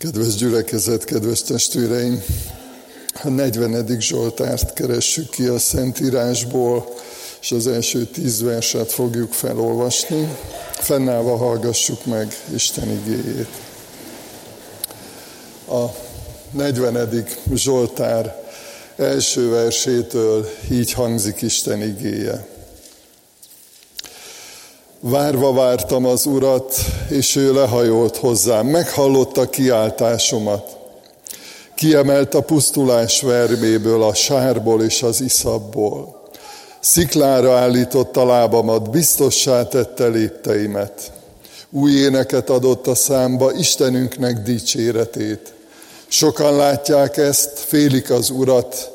Kedves gyülekezet, kedves testvéreim! A 40. Zsoltárt keressük ki a Szentírásból, és az első tíz verset fogjuk felolvasni. Fennállva hallgassuk meg Isten igéjét. A 40. Zsoltár első versétől így hangzik Isten igéje. Várva vártam az Urat, és ő lehajolt hozzám, meghallotta kiáltásomat. Kiemelt a pusztulás verméből, a sárból és az iszabból. Sziklára állította lábamat, biztossá tette lépteimet. Új éneket adott a számba Istenünknek dicséretét. Sokan látják ezt, félik az Urat,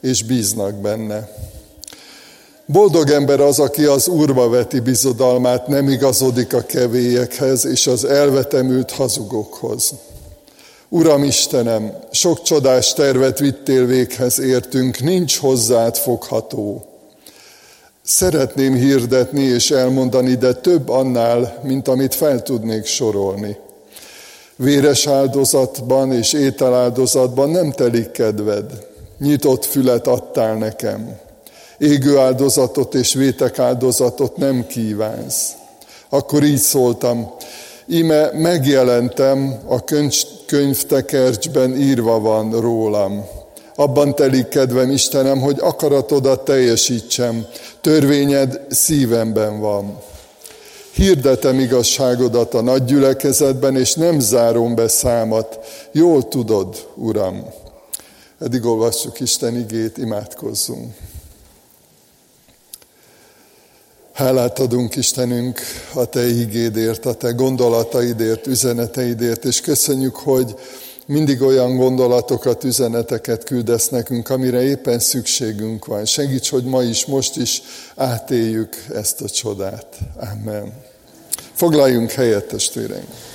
és bíznak benne. Boldog ember az, aki az Úrba veti bizodalmát, nem igazodik a kevélyekhez és az elvetemült hazugokhoz. Uram Istenem, sok csodás tervet vittél véghez értünk, nincs hozzád fogható. Szeretném hirdetni és elmondani, de több annál, mint amit fel tudnék sorolni. Véres áldozatban és ételáldozatban nem telik kedved, nyitott fület adtál nekem égő áldozatot és vétek áldozatot nem kívánsz. Akkor így szóltam, íme megjelentem, a könyvtekercsben írva van rólam. Abban telik kedvem, Istenem, hogy akaratodat teljesítsem, törvényed szívemben van. Hirdetem igazságodat a nagy gyülekezetben, és nem zárom be számat. Jól tudod, Uram. Eddig olvassuk Isten igét, imádkozzunk. Hálát adunk Istenünk a Te ígédért, a Te gondolataidért, üzeneteidért, és köszönjük, hogy mindig olyan gondolatokat, üzeneteket küldesz nekünk, amire éppen szükségünk van. Segíts, hogy ma is, most is átéljük ezt a csodát. Amen. Foglaljunk helyet, testvéreink!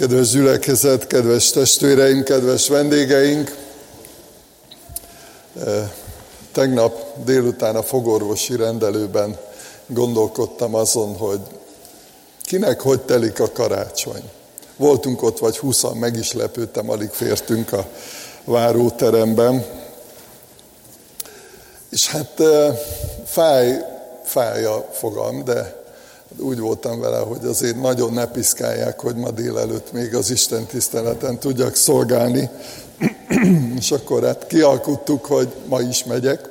Kedves gyülekezet, kedves testvéreim, kedves vendégeink! Eh, tegnap délután a fogorvosi rendelőben gondolkodtam azon, hogy kinek hogy telik a karácsony. Voltunk ott vagy húszan, meg is lepődtem, alig fértünk a váróteremben. És hát eh, fáj, fáj a fogam, de úgy voltam vele, hogy azért nagyon ne piszkálják, hogy ma délelőtt még az Isten tiszteleten tudjak szolgálni. És akkor hát kialkuttuk, hogy ma is megyek.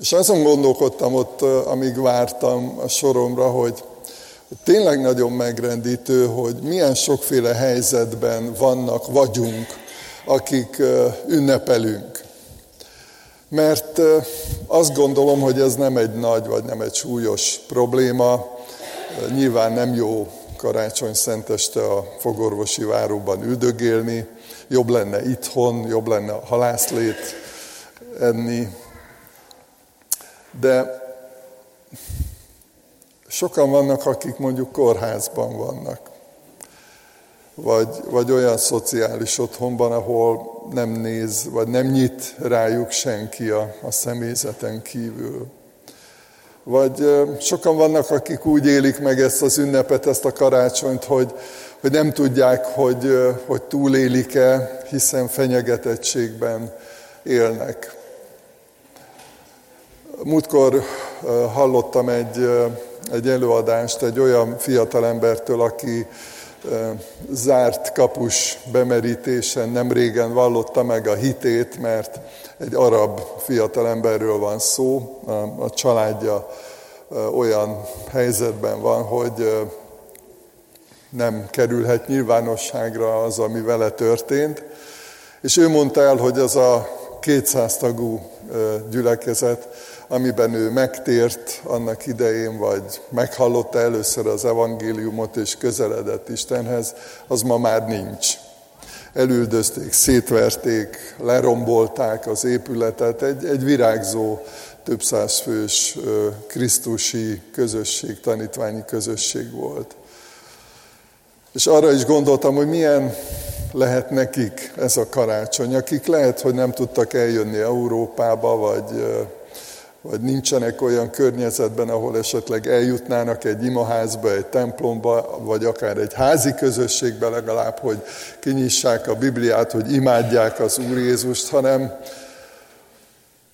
És azon gondolkodtam ott, amíg vártam a soromra, hogy tényleg nagyon megrendítő, hogy milyen sokféle helyzetben vannak, vagyunk, akik ünnepelünk. Mert azt gondolom, hogy ez nem egy nagy vagy nem egy súlyos probléma. Nyilván nem jó karácsony szenteste a fogorvosi váróban üldögélni, jobb lenne itthon, jobb lenne a halászlét enni. De sokan vannak, akik mondjuk kórházban vannak vagy, vagy olyan szociális otthonban, ahol nem néz, vagy nem nyit rájuk senki a, a személyzeten kívül. Vagy sokan vannak, akik úgy élik meg ezt az ünnepet, ezt a karácsonyt, hogy, hogy nem tudják, hogy, hogy túlélik-e, hiszen fenyegetettségben élnek. Múltkor hallottam egy, egy előadást egy olyan fiatalembertől, aki zárt kapus bemerítésen nem régen vallotta meg a hitét, mert egy arab fiatalemberről van szó, a családja olyan helyzetben van, hogy nem kerülhet nyilvánosságra az, ami vele történt. És ő mondta el, hogy az a 200 tagú gyülekezet amiben ő megtért annak idején, vagy meghallotta először az evangéliumot és közeledett Istenhez, az ma már nincs. Elüldözték, szétverték, lerombolták az épületet, egy, egy virágzó, több száz fős krisztusi közösség, tanítványi közösség volt. És arra is gondoltam, hogy milyen lehet nekik ez a karácsony, akik lehet, hogy nem tudtak eljönni Európába, vagy, vagy nincsenek olyan környezetben, ahol esetleg eljutnának egy imaházba, egy templomba, vagy akár egy házi közösségbe legalább, hogy kinyissák a Bibliát, hogy imádják az Úr Jézust, hanem,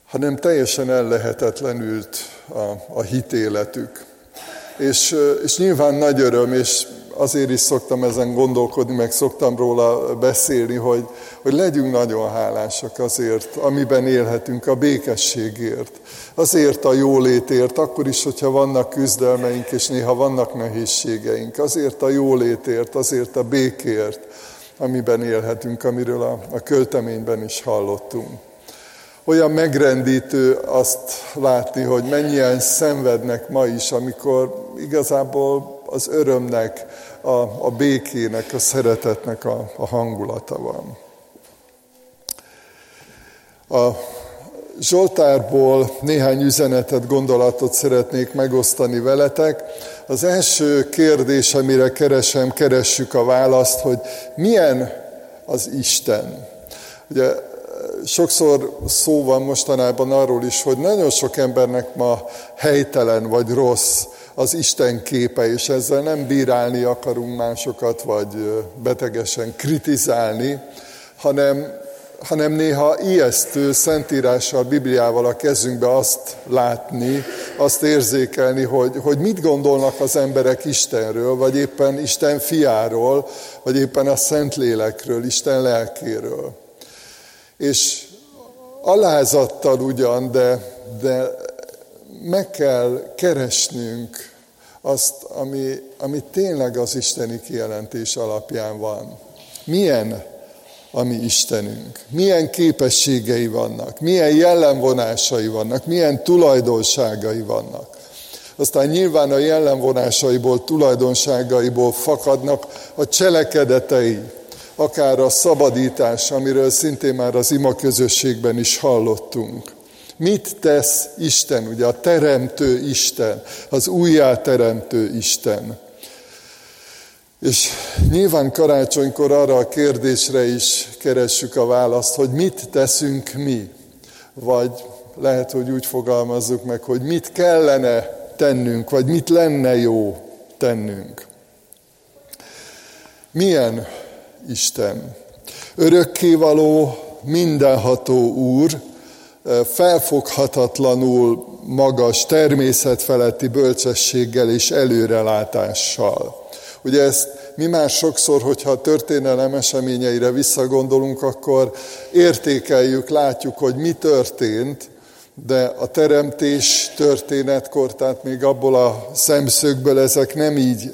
hanem teljesen ellehetetlenült a, a hitéletük. És, és nyilván nagy öröm, és azért is szoktam ezen gondolkodni, meg szoktam róla beszélni, hogy, hogy legyünk nagyon hálásak azért, amiben élhetünk, a békességért, azért a jólétért, akkor is, hogyha vannak küzdelmeink, és néha vannak nehézségeink, azért a jólétért, azért a békért, amiben élhetünk, amiről a, a költeményben is hallottunk. Olyan megrendítő azt látni, hogy mennyien szenvednek ma is, amikor igazából az örömnek, a, a békének, a szeretetnek a, a hangulata van. A Zsoltárból néhány üzenetet, gondolatot szeretnék megosztani veletek. Az első kérdés, amire keresem, keressük a választ, hogy milyen az Isten. Ugye sokszor szó van mostanában arról is, hogy nagyon sok embernek ma helytelen vagy rossz az Isten képe, és ezzel nem bírálni akarunk másokat, vagy betegesen kritizálni, hanem, hanem néha ijesztő szentírással, Bibliával a kezünkbe azt látni, azt érzékelni, hogy, hogy mit gondolnak az emberek Istenről, vagy éppen Isten fiáról, vagy éppen a Szentlélekről, Isten lelkéről. És alázattal ugyan, de, de meg kell keresnünk azt, ami, ami tényleg az isteni kijelentés alapján van. Milyen a mi Istenünk? Milyen képességei vannak? Milyen jellemvonásai vannak? Milyen tulajdonságai vannak? Aztán nyilván a jellemvonásaiból, tulajdonságaiból fakadnak a cselekedetei, akár a szabadítás, amiről szintén már az ima közösségben is hallottunk. Mit tesz Isten, ugye a teremtő Isten, az újjáteremtő Isten. És nyilván karácsonykor arra a kérdésre is keressük a választ, hogy mit teszünk mi, vagy lehet, hogy úgy fogalmazzuk meg, hogy mit kellene tennünk, vagy mit lenne jó tennünk. Milyen Isten? Örökkévaló, mindenható Úr, felfoghatatlanul magas, természetfeletti bölcsességgel és előrelátással. Ugye ezt mi már sokszor, hogyha a történelem eseményeire visszagondolunk, akkor értékeljük, látjuk, hogy mi történt, de a teremtés történetkor, tehát még abból a szemszögből ezek nem így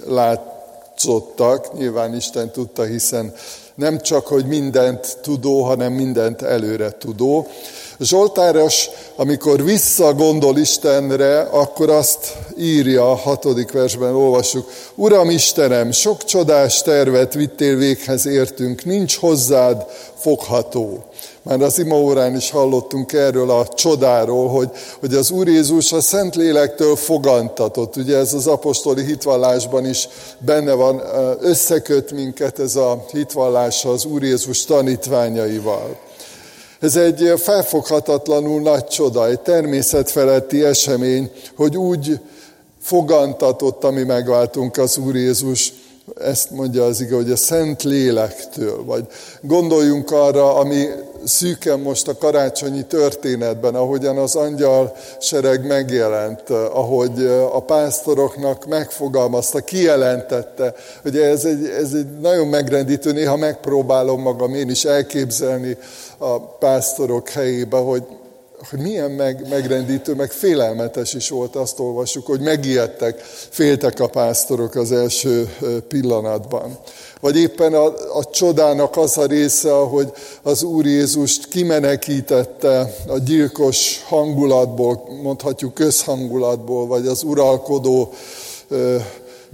látszottak, nyilván Isten tudta, hiszen nem csak, hogy mindent tudó, hanem mindent előre tudó. Zsoltáros, amikor visszagondol Istenre, akkor azt írja a hatodik versben, olvassuk. Uram Istenem, sok csodás tervet vittél véghez értünk, nincs hozzád fogható. Már az órán is hallottunk erről a csodáról, hogy, hogy az Úr Jézus a Szentlélektől fogantatott. Ugye ez az apostoli hitvallásban is benne van, összeköt minket ez a hitvallás az Úr Jézus tanítványaival. Ez egy felfoghatatlanul nagy csoda, egy természetfeletti esemény, hogy úgy fogantatott a mi megváltunk az Úr Jézus, ezt mondja az ige, hogy a Szent Lélektől, vagy gondoljunk arra, ami szűken most a karácsonyi történetben, ahogyan az angyal sereg megjelent, ahogy a pásztoroknak megfogalmazta, kijelentette. Ugye ez egy, ez egy nagyon megrendítő, néha megpróbálom magam én is elképzelni a pásztorok helyébe, hogy, hogy milyen meg, megrendítő, meg félelmetes is volt, azt olvassuk, hogy megijedtek, féltek a pásztorok az első pillanatban. Vagy éppen a, a csodának az a része, hogy az Úr Jézust kimenekítette a gyilkos hangulatból, mondhatjuk közhangulatból, vagy az uralkodó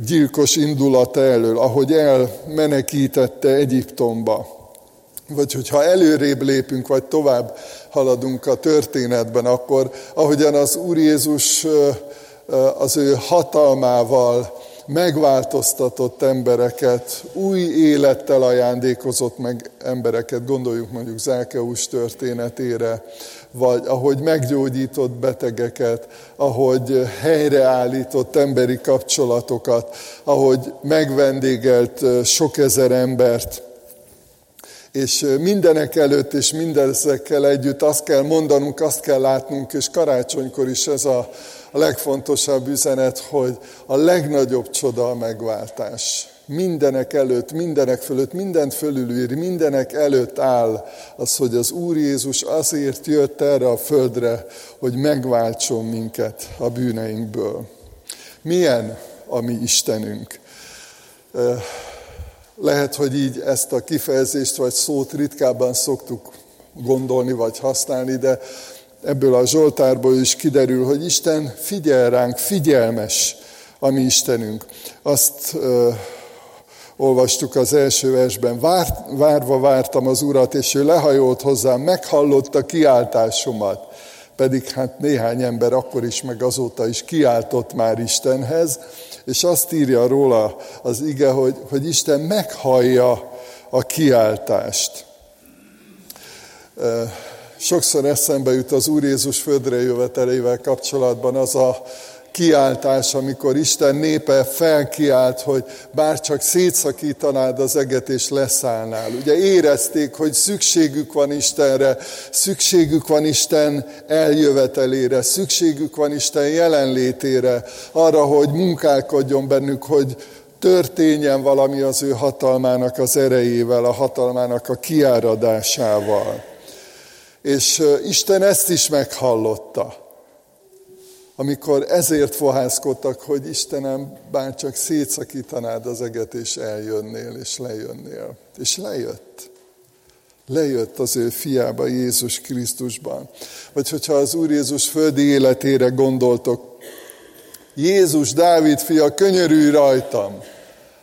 gyilkos indulata elől, ahogy elmenekítette Egyiptomba. Vagy hogyha előrébb lépünk, vagy tovább haladunk a történetben, akkor ahogyan az Úr Jézus az ő hatalmával megváltoztatott embereket, új élettel ajándékozott meg embereket, gondoljuk mondjuk Zákeus történetére, vagy ahogy meggyógyított betegeket, ahogy helyreállított emberi kapcsolatokat, ahogy megvendégelt sok ezer embert. És mindenek előtt és mindezekkel együtt azt kell mondanunk, azt kell látnunk, és karácsonykor is ez a, legfontosabb üzenet, hogy a legnagyobb csoda a megváltás. Mindenek előtt, mindenek fölött, mindent fölülír, mindenek előtt áll az, hogy az Úr Jézus azért jött erre a földre, hogy megváltson minket a bűneinkből. Milyen a mi Istenünk? Lehet, hogy így ezt a kifejezést vagy szót ritkábban szoktuk gondolni vagy használni, de ebből a Zsoltárból is kiderül, hogy Isten figyel ránk, figyelmes a mi Istenünk. Azt olvastuk az első versben, Vár, várva vártam az Urat, és ő lehajolt hozzám, meghallotta kiáltásomat. Pedig hát néhány ember akkor is, meg azóta is kiáltott már Istenhez, és azt írja róla az ige, hogy, hogy Isten meghallja a kiáltást. Sokszor eszembe jut az Úr Jézus földre jövetelével kapcsolatban az a kiáltás, amikor Isten népe felkiált, hogy bár csak szétszakítanád az eget és leszállnál. Ugye érezték, hogy szükségük van Istenre, szükségük van Isten eljövetelére, szükségük van Isten jelenlétére, arra, hogy munkálkodjon bennük, hogy történjen valami az ő hatalmának az erejével, a hatalmának a kiáradásával. És Isten ezt is meghallotta amikor ezért fohászkodtak, hogy Istenem, bár csak szétszakítanád az eget, és eljönnél, és lejönnél. És lejött. Lejött az ő fiába, Jézus Krisztusban. Vagy hogyha az Úr Jézus földi életére gondoltok, Jézus, Dávid fia, könyörülj rajtam.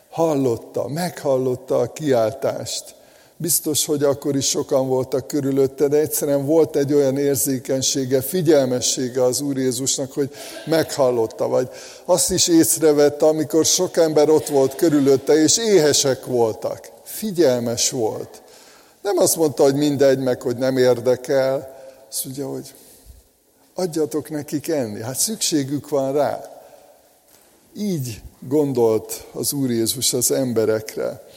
Hallotta, meghallotta a kiáltást. Biztos, hogy akkor is sokan voltak körülötte, de egyszerűen volt egy olyan érzékenysége, figyelmessége az Úr Jézusnak, hogy meghallotta, vagy azt is észrevette, amikor sok ember ott volt körülötte, és éhesek voltak. Figyelmes volt. Nem azt mondta, hogy mindegy, meg hogy nem érdekel. Azt mondja, hogy adjatok nekik enni. Hát szükségük van rá. Így gondolt az Úr Jézus az emberekre.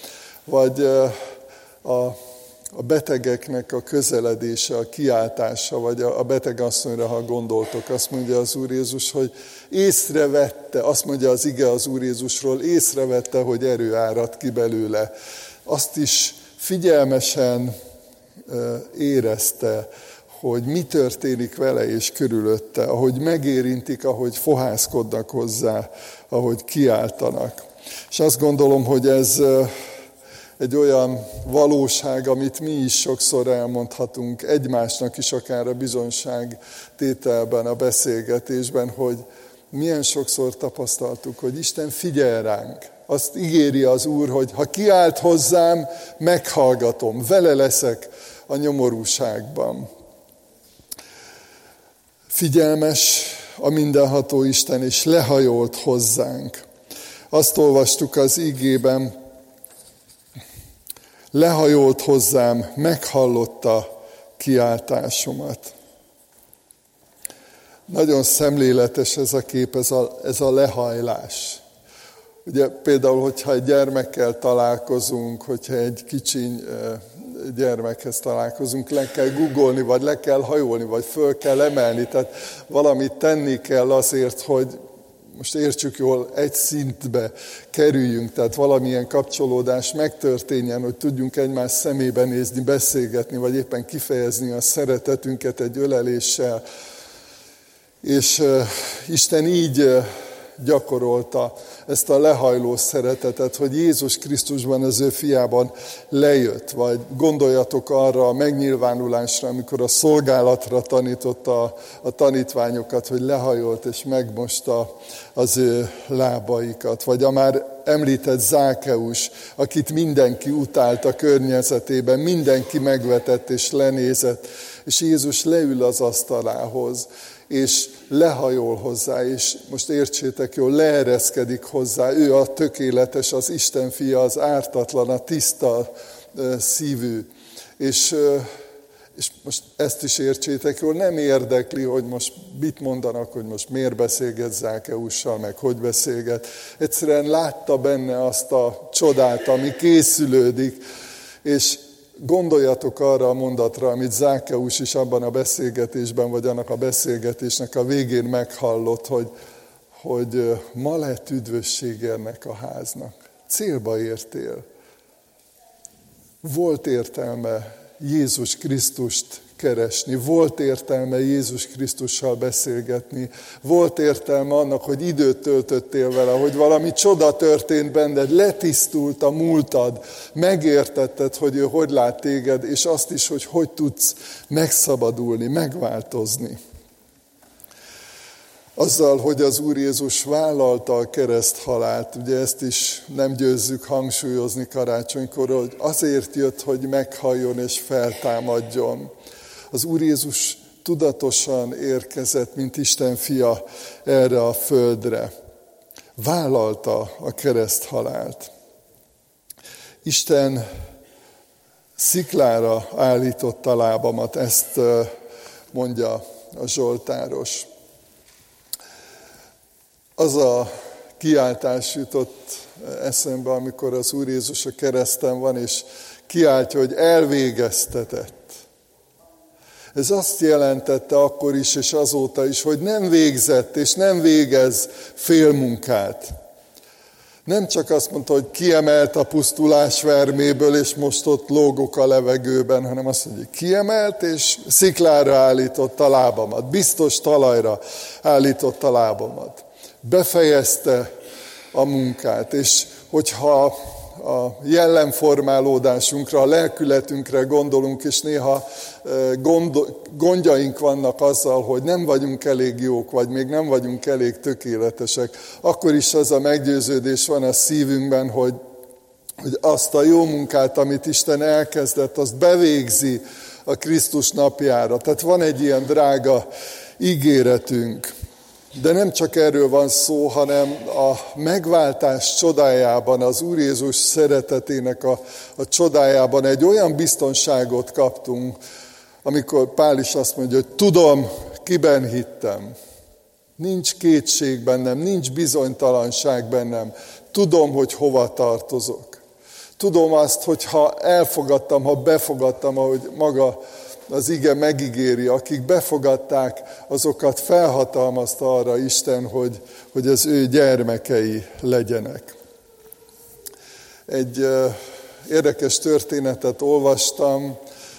Vagy a, a betegeknek a közeledése, a kiáltása, vagy a, a betegasszonyra, ha gondoltok, azt mondja az Úr Jézus, hogy észrevette, azt mondja az ige az Úr Jézusról, észrevette, hogy erő árad ki belőle. Azt is figyelmesen érezte, hogy mi történik vele és körülötte, ahogy megérintik, ahogy fohászkodnak hozzá, ahogy kiáltanak. És azt gondolom, hogy ez egy olyan valóság, amit mi is sokszor elmondhatunk egymásnak is, akár a bizonság tételben, a beszélgetésben, hogy milyen sokszor tapasztaltuk, hogy Isten figyel ránk. Azt ígéri az Úr, hogy ha kiált hozzám, meghallgatom, vele leszek a nyomorúságban. Figyelmes a mindenható Isten, és lehajolt hozzánk. Azt olvastuk az ígében, lehajolt hozzám, meghallotta kiáltásomat. Nagyon szemléletes ez a kép, ez a, ez a lehajlás. Ugye például, hogyha egy gyermekkel találkozunk, hogyha egy kicsiny gyermekhez találkozunk, le kell googolni, vagy le kell hajolni, vagy föl kell emelni, tehát valamit tenni kell azért, hogy most értsük jól, egy szintbe kerüljünk, tehát valamilyen kapcsolódás megtörténjen, hogy tudjunk egymás szemébe nézni, beszélgetni, vagy éppen kifejezni a szeretetünket egy öleléssel. És Isten így gyakorolta ezt a lehajló szeretetet, hogy Jézus Krisztusban az ő fiában lejött, vagy gondoljatok arra a megnyilvánulásra, amikor a szolgálatra tanította a, tanítványokat, hogy lehajolt és megmosta az ő lábaikat, vagy a már említett Zákeus, akit mindenki utált a környezetében, mindenki megvetett és lenézett, És Jézus leül az asztalához, és lehajol hozzá, és most értsétek jól, leereszkedik hozzá. Ő a tökéletes, az Isten fia, az ártatlan, a tiszta szívű. És és most ezt is értsétek jól, nem érdekli, hogy most mit mondanak, hogy most miért beszélget Zákeussal, meg hogy beszélget. Egyszerűen látta benne azt a csodát, ami készülődik, és gondoljatok arra a mondatra, amit Zákeus is abban a beszélgetésben, vagy annak a beszélgetésnek a végén meghallott, hogy, hogy ma lett üdvösség ennek a háznak. Célba értél. Volt értelme Jézus Krisztust keresni, volt értelme Jézus Krisztussal beszélgetni, volt értelme annak, hogy időt töltöttél vele, hogy valami csoda történt benned, letisztult a múltad, megértetted, hogy ő hogy lát téged, és azt is, hogy hogy tudsz megszabadulni, megváltozni azzal, hogy az Úr Jézus vállalta a kereszthalált, ugye ezt is nem győzzük hangsúlyozni karácsonykor, hogy azért jött, hogy meghalljon és feltámadjon. Az Úr Jézus tudatosan érkezett, mint Isten fia erre a földre. Vállalta a kereszthalált. Isten sziklára állította lábamat, ezt mondja a Zsoltáros az a kiáltás jutott eszembe, amikor az Úr Jézus a kereszten van, és kiáltja, hogy elvégeztetett. Ez azt jelentette akkor is, és azóta is, hogy nem végzett, és nem végez félmunkát. Nem csak azt mondta, hogy kiemelt a pusztulás verméből, és most ott lógok a levegőben, hanem azt mondja, hogy kiemelt, és sziklára állította a lábamat, biztos talajra állította a lábamat. Befejezte a munkát, és hogyha a jellemformálódásunkra, a lelkületünkre gondolunk, és néha gond, gondjaink vannak azzal, hogy nem vagyunk elég jók, vagy még nem vagyunk elég tökéletesek, akkor is az a meggyőződés van a szívünkben, hogy, hogy azt a jó munkát, amit Isten elkezdett, azt bevégzi a Krisztus napjára. Tehát van egy ilyen drága ígéretünk. De nem csak erről van szó, hanem a megváltás csodájában, az Úr Jézus szeretetének a, a csodájában egy olyan biztonságot kaptunk, amikor Pál is azt mondja, hogy tudom, kiben hittem. Nincs kétség bennem, nincs bizonytalanság bennem. Tudom, hogy hova tartozok. Tudom azt, hogy ha elfogadtam, ha befogadtam, ahogy maga az ige megígéri, akik befogadták, azokat felhatalmazta arra Isten, hogy, hogy az ő gyermekei legyenek. Egy érdekes történetet olvastam,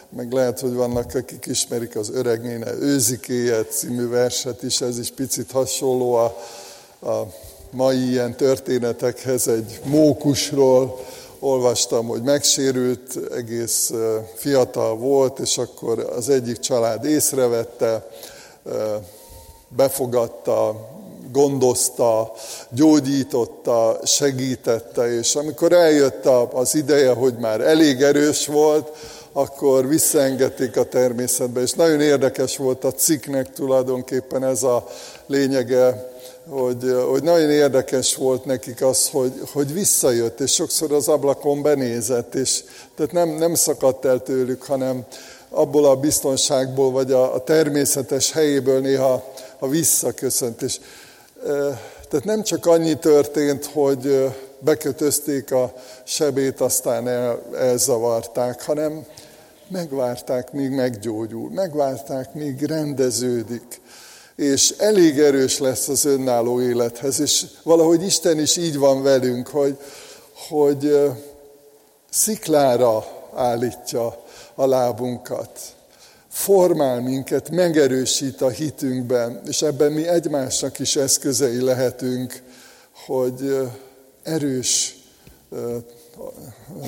meg lehet, hogy vannak, akik ismerik az öregnéne őzikéje című verset is, ez is picit hasonló a, a mai ilyen történetekhez, egy mókusról, olvastam, hogy megsérült, egész fiatal volt, és akkor az egyik család észrevette, befogadta, gondozta, gyógyította, segítette, és amikor eljött az ideje, hogy már elég erős volt, akkor visszaengedték a természetbe, és nagyon érdekes volt a cikknek tulajdonképpen ez a lényege, hogy, hogy nagyon érdekes volt nekik az, hogy, hogy visszajött, és sokszor az ablakon benézett, és tehát nem, nem szakadt el tőlük, hanem abból a biztonságból, vagy a, a természetes helyéből néha a visszaköszönt. És, tehát nem csak annyi történt, hogy bekötözték a sebét, aztán el, elzavarták, hanem megvárták, míg meggyógyul, megvárták, míg rendeződik és elég erős lesz az önálló élethez, és valahogy Isten is így van velünk, hogy, hogy sziklára állítja a lábunkat, formál minket, megerősít a hitünkben, és ebben mi egymásnak is eszközei lehetünk, hogy erős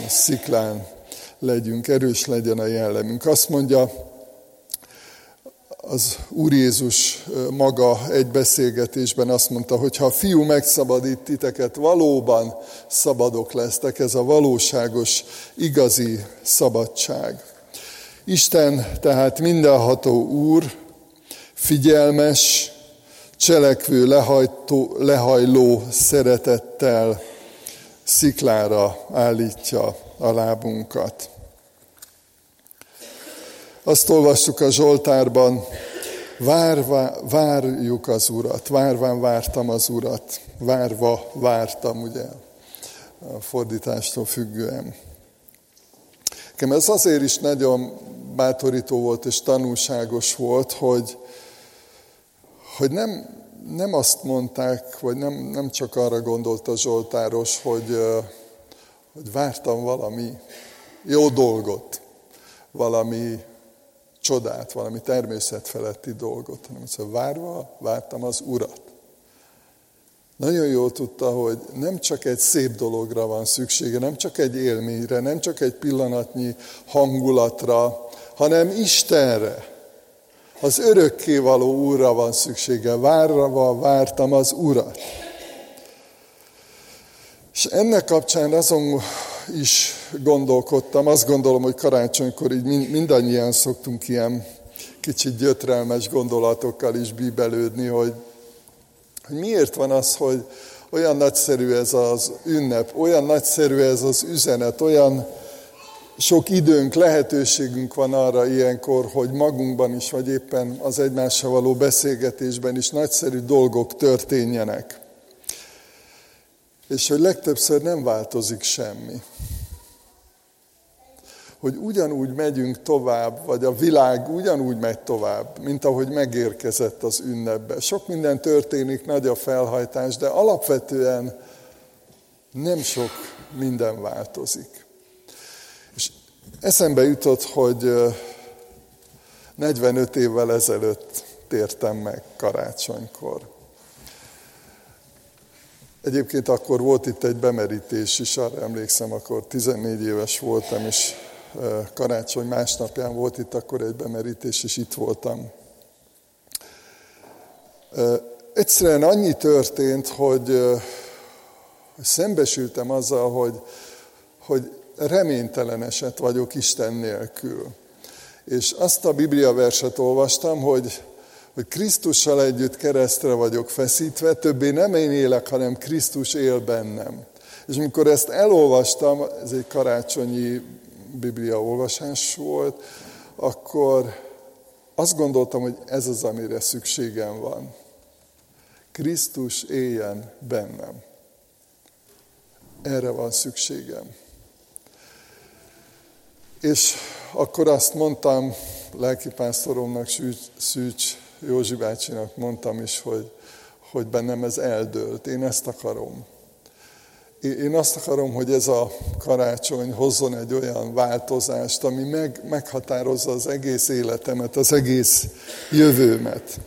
sziklán legyünk, erős legyen a jellemünk. Azt mondja az Úr Jézus maga egy beszélgetésben azt mondta, hogy ha a fiú megszabadít titeket, valóban szabadok lesztek, ez a valóságos, igazi szabadság. Isten tehát mindenható Úr, figyelmes, cselekvő, lehajtó, lehajló szeretettel sziklára állítja a lábunkat. Azt olvassuk a Zsoltárban, várva, várjuk az Urat, várván vártam az Urat, várva vártam, ugye, a fordítástól függően. Nekem ez azért is nagyon bátorító volt és tanulságos volt, hogy, hogy nem, nem azt mondták, vagy nem, nem csak arra gondolt a Zsoltáros, hogy, hogy vártam valami jó dolgot, valami csodát, valami természetfeletti dolgot, hanem hogy várva vártam az Urat. Nagyon jól tudta, hogy nem csak egy szép dologra van szüksége, nem csak egy élményre, nem csak egy pillanatnyi hangulatra, hanem Istenre. Az örökkévaló Úrra van szüksége. Várva vártam az Urat. És ennek kapcsán azon is gondolkodtam, azt gondolom, hogy karácsonykor így mindannyian szoktunk ilyen kicsit gyötrelmes gondolatokkal is bíbelődni, hogy, hogy miért van az, hogy olyan nagyszerű ez az ünnep, olyan nagyszerű ez az üzenet, olyan sok időnk, lehetőségünk van arra ilyenkor, hogy magunkban is, vagy éppen az egymással való beszélgetésben is nagyszerű dolgok történjenek. És hogy legtöbbször nem változik semmi. Hogy ugyanúgy megyünk tovább, vagy a világ ugyanúgy megy tovább, mint ahogy megérkezett az ünnepbe. Sok minden történik, nagy a felhajtás, de alapvetően nem sok minden változik. És eszembe jutott, hogy 45 évvel ezelőtt tértem meg karácsonykor. Egyébként akkor volt itt egy bemerítés is, arra emlékszem, akkor 14 éves voltam, és karácsony másnapján volt itt akkor egy bemerítés, és itt voltam. Egyszerűen annyi történt, hogy szembesültem azzal, hogy, hogy reménytelen eset vagyok Isten nélkül. És azt a Biblia verset olvastam, hogy hogy Krisztussal együtt keresztre vagyok feszítve, többé nem én élek, hanem Krisztus él bennem. És amikor ezt elolvastam, ez egy karácsonyi Biblia olvasás volt, akkor azt gondoltam, hogy ez az, amire szükségem van. Krisztus éljen bennem. Erre van szükségem. És akkor azt mondtam lelkipásztoromnak, Szűcs Józsi bácsinak mondtam is, hogy, hogy bennem ez eldőlt. Én ezt akarom. Én azt akarom, hogy ez a karácsony hozzon egy olyan változást, ami meg, meghatározza az egész életemet, az egész jövőmet.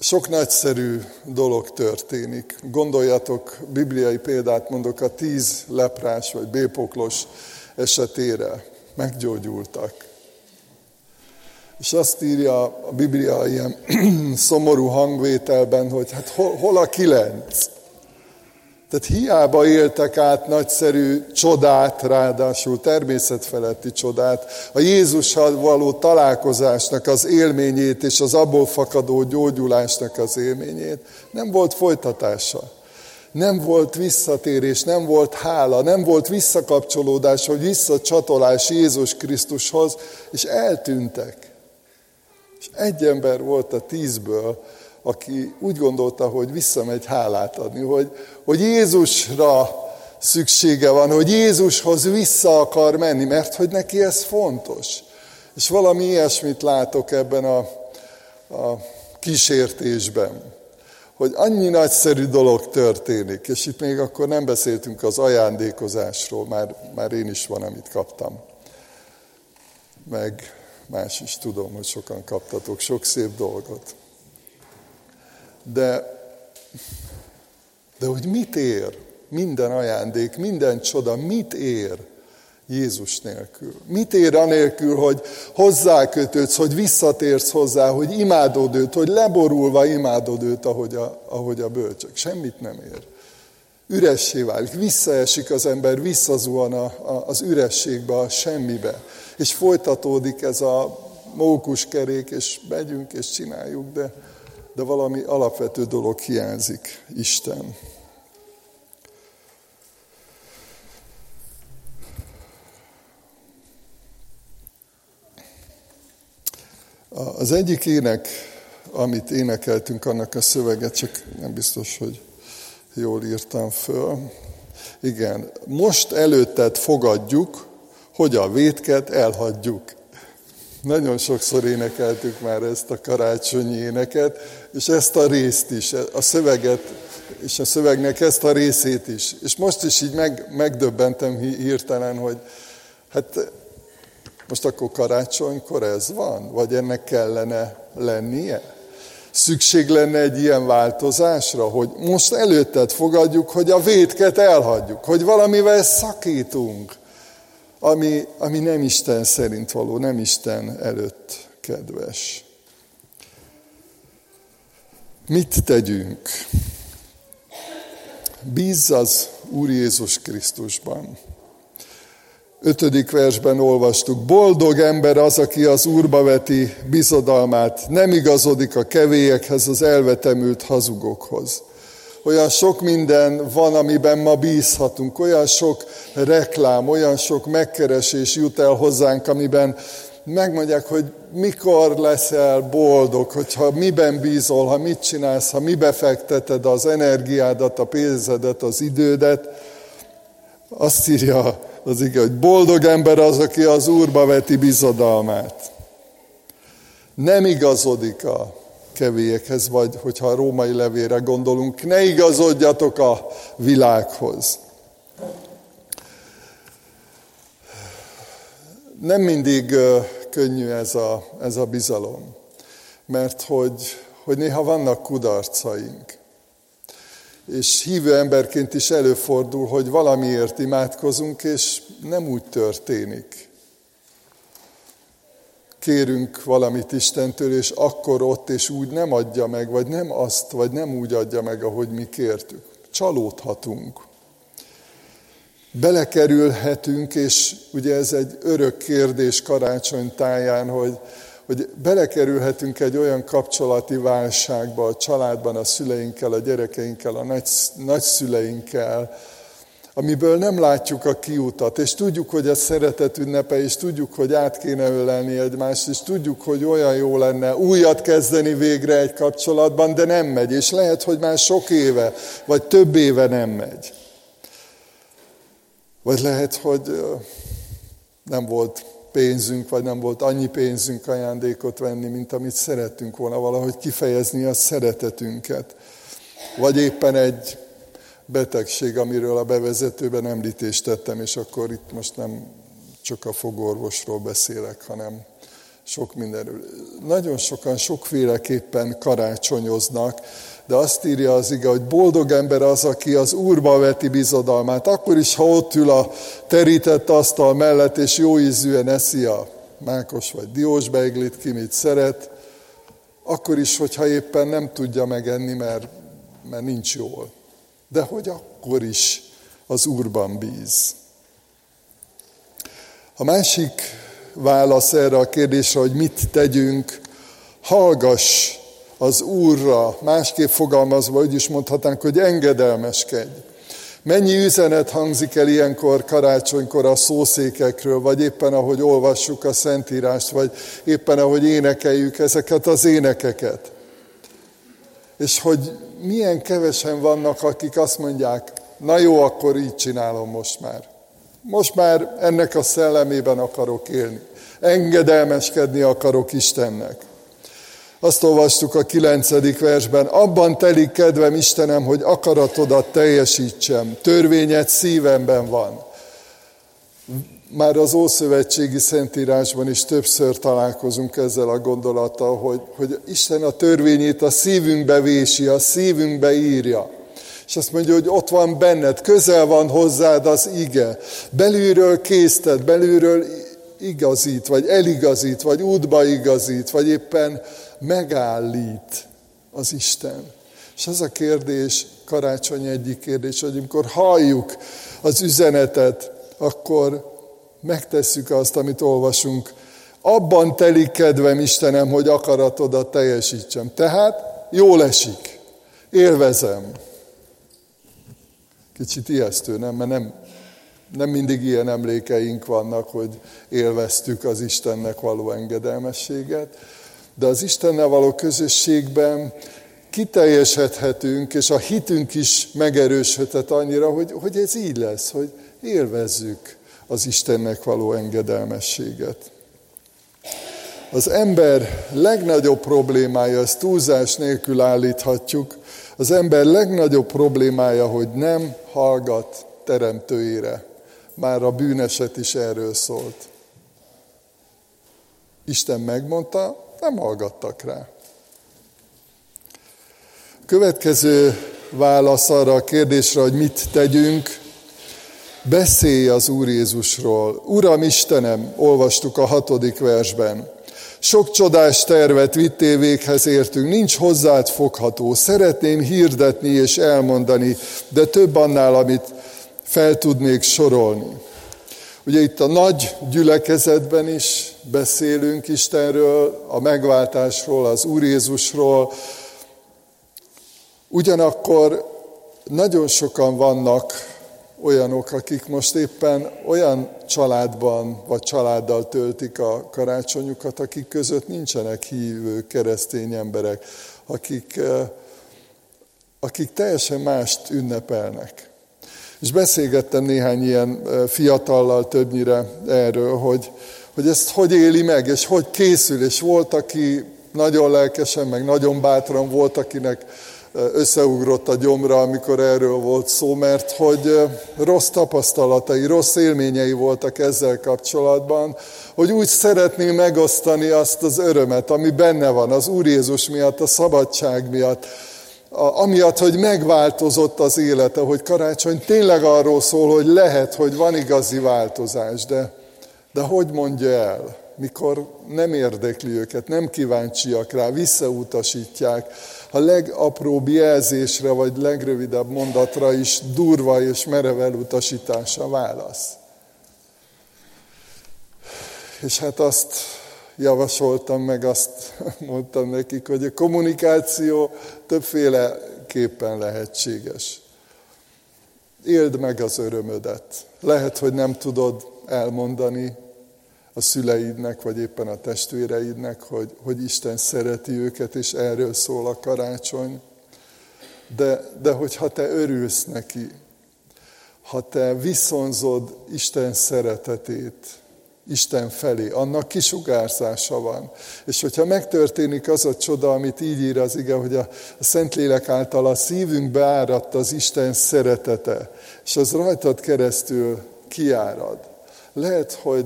Sok nagyszerű dolog történik. Gondoljatok, bibliai példát mondok, a tíz leprás vagy bépoklos esetére meggyógyultak. És azt írja a Biblia ilyen szomorú hangvételben, hogy hát hol, hol a kilenc? Tehát hiába éltek át nagyszerű csodát, ráadásul természetfeletti csodát, a Jézussal való találkozásnak az élményét és az abból fakadó gyógyulásnak az élményét, nem volt folytatása. Nem volt visszatérés, nem volt hála, nem volt visszakapcsolódás, hogy visszacsatolás Jézus Krisztushoz, és eltűntek. És egy ember volt a tízből, aki úgy gondolta, hogy visszamegy hálát adni, hogy, hogy Jézusra szüksége van, hogy Jézushoz vissza akar menni, mert hogy neki ez fontos. És valami ilyesmit látok ebben a, a kísértésben, hogy annyi nagyszerű dolog történik, és itt még akkor nem beszéltünk az ajándékozásról, már, már én is van, amit kaptam. Meg más is tudom, hogy sokan kaptatok sok szép dolgot. De, de hogy mit ér minden ajándék, minden csoda, mit ér Jézus nélkül? Mit ér anélkül, hogy hozzákötődsz, hogy visszatérsz hozzá, hogy imádod őt, hogy leborulva imádod őt, ahogy a, ahogy a bölcsök? Semmit nem ér. üressé válik, visszaesik az ember, visszazuhan a, a, az ürességbe, a semmibe. És folytatódik ez a mókuskerék, és megyünk és csináljuk, de, de valami alapvető dolog hiányzik, Isten. Az egyik ének, amit énekeltünk, annak a szöveget, csak nem biztos, hogy jól írtam föl. Igen, most előtted fogadjuk, hogy a vétket elhagyjuk. Nagyon sokszor énekeltük már ezt a karácsonyi éneket, és ezt a részt is, a szöveget, és a szövegnek ezt a részét is. És most is így meg, megdöbbentem hirtelen, hogy hát most akkor karácsonykor ez van? Vagy ennek kellene lennie? Szükség lenne egy ilyen változásra, hogy most előtted fogadjuk, hogy a védket elhagyjuk, hogy valamivel szakítunk, ami, ami nem Isten szerint való, nem Isten előtt kedves. Mit tegyünk? Bízz az Úr Jézus Krisztusban. Ötödik versben olvastuk, boldog ember az, aki az Úrba veti bizodalmát, nem igazodik a kevélyekhez, az elvetemült hazugokhoz. Olyan sok minden van, amiben ma bízhatunk, olyan sok reklám, olyan sok megkeresés jut el hozzánk, amiben megmondják, hogy mikor leszel boldog, hogyha miben bízol, ha mit csinálsz, ha mibe fekteted az energiádat, a pénzedet, az idődet. Azt írja az ige, hogy boldog ember az, aki az Úrba veti bizodalmát. Nem igazodik a kevélyekhez, vagy hogyha a római levére gondolunk, ne igazodjatok a világhoz. Nem mindig könnyű ez a, ez a bizalom, mert hogy, hogy néha vannak kudarcaink. És hívő emberként is előfordul, hogy valamiért imádkozunk, és nem úgy történik. Kérünk valamit Istentől, és akkor ott és úgy nem adja meg, vagy nem azt, vagy nem úgy adja meg, ahogy mi kértük. Csalódhatunk. Belekerülhetünk, és ugye ez egy örök kérdés karácsony táján, hogy hogy belekerülhetünk egy olyan kapcsolati válságba a családban, a szüleinkkel, a gyerekeinkkel, a nagy, nagyszüleinkkel, amiből nem látjuk a kiutat, és tudjuk, hogy a szeretet ünnepe, és tudjuk, hogy át kéne ölelni egymást, és tudjuk, hogy olyan jó lenne újat kezdeni végre egy kapcsolatban, de nem megy, és lehet, hogy már sok éve, vagy több éve nem megy. Vagy lehet, hogy nem volt pénzünk, vagy nem volt annyi pénzünk ajándékot venni, mint amit szerettünk volna valahogy kifejezni a szeretetünket. Vagy éppen egy betegség, amiről a bevezetőben említést tettem, és akkor itt most nem csak a fogorvosról beszélek, hanem sok mindenről. Nagyon sokan sokféleképpen karácsonyoznak, de azt írja az ige, hogy boldog ember az, aki az Úrba veti bizodalmát. Akkor is, ha ott ül a terített asztal mellett, és jó ízűen eszi a mákos vagy diós beiglit, ki mit szeret, akkor is, hogyha éppen nem tudja megenni, mert, mert nincs jól. De hogy akkor is az Úrban bíz. A másik válasz erre a kérdésre, hogy mit tegyünk, hallgass az Úrra, másképp fogalmazva, úgy is mondhatnánk, hogy engedelmeskedj. Mennyi üzenet hangzik el ilyenkor karácsonykor a szószékekről, vagy éppen ahogy olvassuk a Szentírást, vagy éppen ahogy énekeljük ezeket az énekeket. És hogy milyen kevesen vannak, akik azt mondják, na jó, akkor így csinálom most már. Most már ennek a szellemében akarok élni. Engedelmeskedni akarok Istennek. Azt olvastuk a kilencedik versben, abban telik kedvem Istenem, hogy akaratodat teljesítsem, törvényed szívemben van. Már az Ószövetségi Szentírásban is többször találkozunk ezzel a gondolattal, hogy, hogy Isten a törvényét a szívünkbe vési, a szívünkbe írja. És azt mondja, hogy ott van benned, közel van hozzád az ige. Belülről készted, belülről igazít, vagy eligazít, vagy útba igazít, vagy éppen megállít az Isten. És az a kérdés, karácsony egyik kérdés, hogy amikor halljuk az üzenetet, akkor megtesszük azt, amit olvasunk. Abban telik kedvem, Istenem, hogy akaratodat teljesítsem. Tehát jól esik, élvezem. Kicsit ijesztő, nem? Mert nem, nem mindig ilyen emlékeink vannak, hogy élveztük az Istennek való engedelmességet, de az Istennel való közösségben kiteljesedhetünk, és a hitünk is megerősödhet annyira, hogy, hogy ez így lesz, hogy élvezzük az Istennek való engedelmességet. Az ember legnagyobb problémája, ezt túlzás nélkül állíthatjuk, az ember legnagyobb problémája, hogy nem hallgat teremtőire. Már a bűneset is erről szólt. Isten megmondta, nem hallgattak rá. Következő válasz arra a kérdésre, hogy mit tegyünk, beszélj az Úr Jézusról. Uram Istenem, olvastuk a hatodik versben. Sok csodás tervet vittél véghez értünk, nincs hozzád fogható. Szeretném hirdetni és elmondani, de több annál, amit fel tudnék sorolni. Ugye itt a nagy gyülekezetben is beszélünk Istenről, a megváltásról, az Úr Jézusról. Ugyanakkor nagyon sokan vannak olyanok, akik most éppen olyan családban vagy családdal töltik a karácsonyukat, akik között nincsenek hívő keresztény emberek, akik, eh, akik teljesen mást ünnepelnek. És beszélgettem néhány ilyen eh, fiatallal többnyire erről, hogy, hogy ezt hogy éli meg, és hogy készül, és volt, aki nagyon lelkesen, meg nagyon bátran volt, akinek összeugrott a gyomra, amikor erről volt szó, mert hogy rossz tapasztalatai, rossz élményei voltak ezzel kapcsolatban, hogy úgy szeretné megosztani azt az örömet, ami benne van az Úr Jézus miatt, a szabadság miatt, amiatt, hogy megváltozott az élete, hogy karácsony tényleg arról szól, hogy lehet, hogy van igazi változás, de, de hogy mondja el? mikor nem érdekli őket, nem kíváncsiak rá, visszautasítják, a legapróbb jelzésre vagy legrövidebb mondatra is durva és merev elutasítása válasz. És hát azt javasoltam, meg azt mondtam nekik, hogy a kommunikáció többféleképpen lehetséges. Éld meg az örömödet. Lehet, hogy nem tudod elmondani, a szüleidnek, vagy éppen a testvéreidnek, hogy, hogy Isten szereti őket, és erről szól a karácsony. De, de hogyha te örülsz neki, ha te viszonzod Isten szeretetét, Isten felé, annak kisugárzása van. És hogyha megtörténik az a csoda, amit így ír az ige, hogy a, Szentlélek által a szívünkbe áradt az Isten szeretete, és az rajtad keresztül kiárad. Lehet, hogy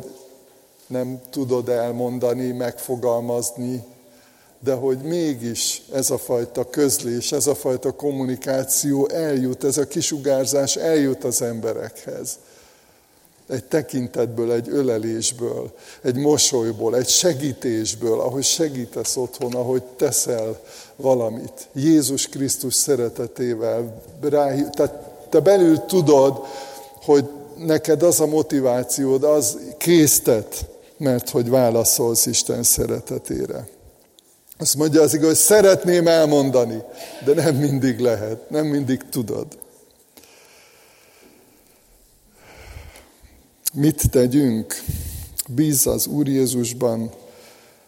nem tudod elmondani, megfogalmazni, de hogy mégis ez a fajta közlés, ez a fajta kommunikáció eljut, ez a kisugárzás eljut az emberekhez. Egy tekintetből, egy ölelésből, egy mosolyból, egy segítésből, ahogy segítesz otthon, ahogy teszel valamit. Jézus Krisztus szeretetével. Rá, tehát te belül tudod, hogy neked az a motivációd, az késztet, mert hogy válaszolsz Isten szeretetére. Azt mondja az igaz, hogy szeretném elmondani, de nem mindig lehet, nem mindig tudod. Mit tegyünk? Bízz az Úr Jézusban,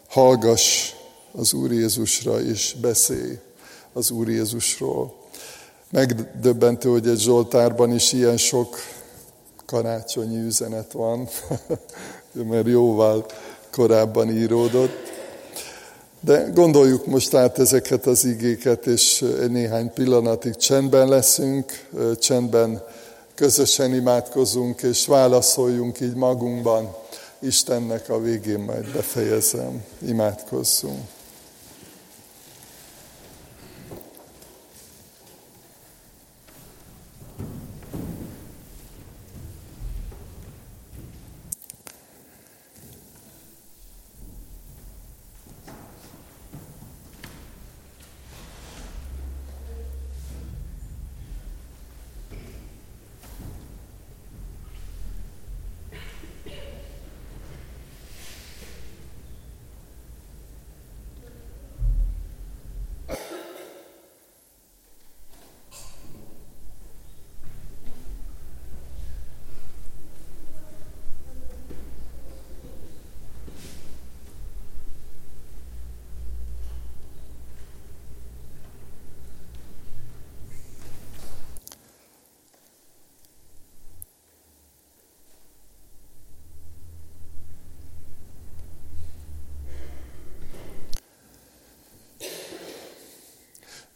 hallgass az Úr Jézusra, és beszélj az Úr Jézusról. Megdöbbentő, hogy egy Zsoltárban is ilyen sok karácsonyi üzenet van, mert jóval korábban íródott. De gondoljuk most át ezeket az igéket, és néhány pillanatig csendben leszünk, csendben közösen imádkozunk, és válaszoljunk így magunkban. Istennek a végén majd befejezem. Imádkozzunk.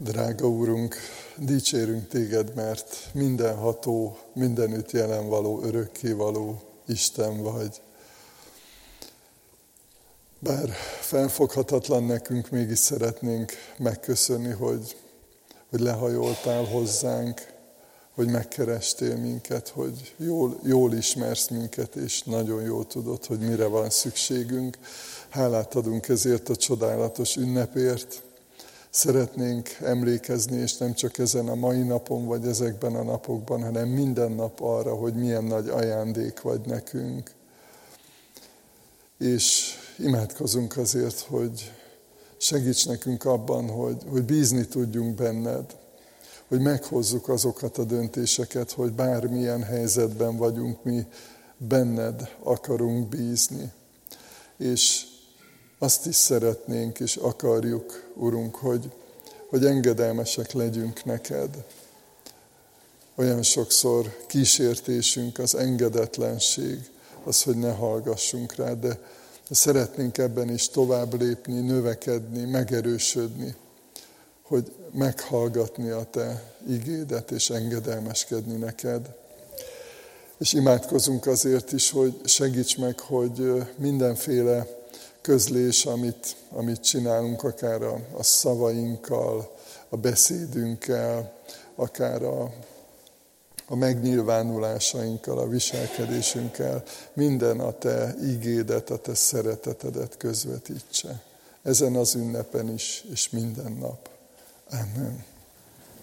Drága Úrunk, dicsérünk Téged, mert mindenható, mindenütt jelen való, örökkévaló Isten vagy. Bár felfoghatatlan nekünk, mégis szeretnénk megköszönni, hogy, hogy lehajoltál hozzánk, hogy megkerestél minket, hogy jól, jól ismersz minket, és nagyon jól tudod, hogy mire van szükségünk. Hálát adunk ezért a csodálatos ünnepért, szeretnénk emlékezni, és nem csak ezen a mai napon, vagy ezekben a napokban, hanem minden nap arra, hogy milyen nagy ajándék vagy nekünk. És imádkozunk azért, hogy segíts nekünk abban, hogy, hogy bízni tudjunk benned, hogy meghozzuk azokat a döntéseket, hogy bármilyen helyzetben vagyunk, mi benned akarunk bízni. És azt is szeretnénk és akarjuk, Urunk, hogy, hogy engedelmesek legyünk neked. Olyan sokszor kísértésünk az engedetlenség, az, hogy ne hallgassunk rá, de szeretnénk ebben is tovább lépni, növekedni, megerősödni, hogy meghallgatni a Te igédet és engedelmeskedni neked. És imádkozunk azért is, hogy segíts meg, hogy mindenféle közlés, amit, amit csinálunk, akár a, a szavainkkal, a beszédünkkel, akár a, a megnyilvánulásainkkal, a viselkedésünkkel, minden a Te ígédet, a Te szeretetedet közvetítse. Ezen az ünnepen is, és minden nap. Amen.